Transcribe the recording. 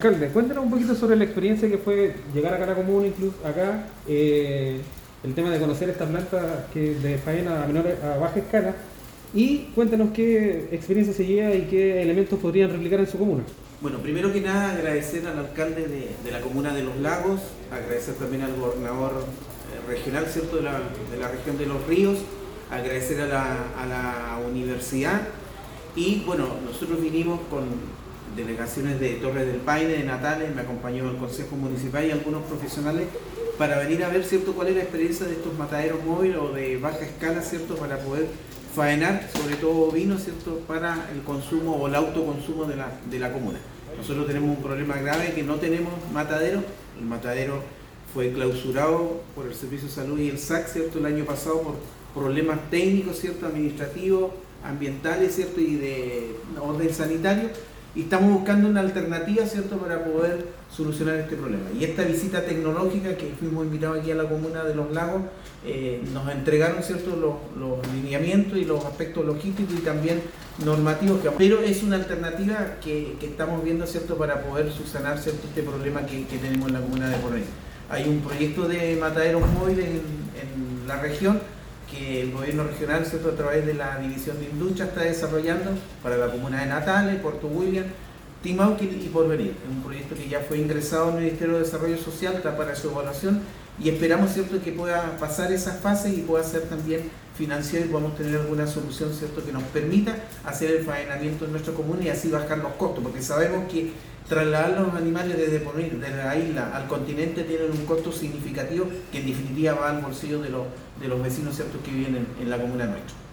Alcalde, cuéntanos un poquito sobre la experiencia que fue llegar a la comuna, incluso acá, eh, el tema de conocer esta planta que de faena a, menor, a baja escala y cuéntanos qué experiencia se lleva y qué elementos podrían replicar en su comuna. Bueno, primero que nada agradecer al alcalde de, de la comuna de Los Lagos, agradecer también al gobernador eh, regional, ¿cierto?, de la, de la región de Los Ríos, agradecer a la, a la universidad y bueno, nosotros vinimos con delegaciones de Torres del Paine, de Natales, me acompañó el Consejo Municipal y algunos profesionales para venir a ver cierto cuál es la experiencia de estos mataderos móviles o de baja escala, cierto, para poder faenar, sobre todo vino, cierto, para el consumo o el autoconsumo de la, de la comuna. Nosotros tenemos un problema grave que no tenemos matadero, el matadero fue clausurado por el Servicio de Salud y el SAC, cierto, el año pasado por problemas técnicos, cierto, administrativos, ambientales, cierto, y de orden sanitario y estamos buscando una alternativa, ¿cierto?, para poder solucionar este problema. Y esta visita tecnológica que fuimos invitados aquí a la comuna de Los Lagos, eh, nos entregaron, ¿cierto?, los, lineamientos y los aspectos logísticos y también normativos. Que, pero es una alternativa que, que, estamos viendo, ¿cierto?, para poder subsanar, ¿cierto?, este problema que, que tenemos en la comuna de Porvenir. Hay un proyecto de mataderos móviles en, en la región que el gobierno regional, ¿cierto? a través de la división de industria, está desarrollando para la comuna de Natales, Puerto William, Timauqui y Porvenir. Es un proyecto que ya fue ingresado al Ministerio de Desarrollo Social, está para su evaluación y esperamos ¿cierto? que pueda pasar esas fases y pueda ser también financiado y podamos tener alguna solución ¿cierto? que nos permita hacer el faenamiento en nuestra comuna y así bajar los costos, porque sabemos que trasladar los animales desde, desde la isla al continente tienen un costo significativo que en definitiva va al bolsillo de los, de los vecinos ¿cierto? que viven en, en la comuna nuestra.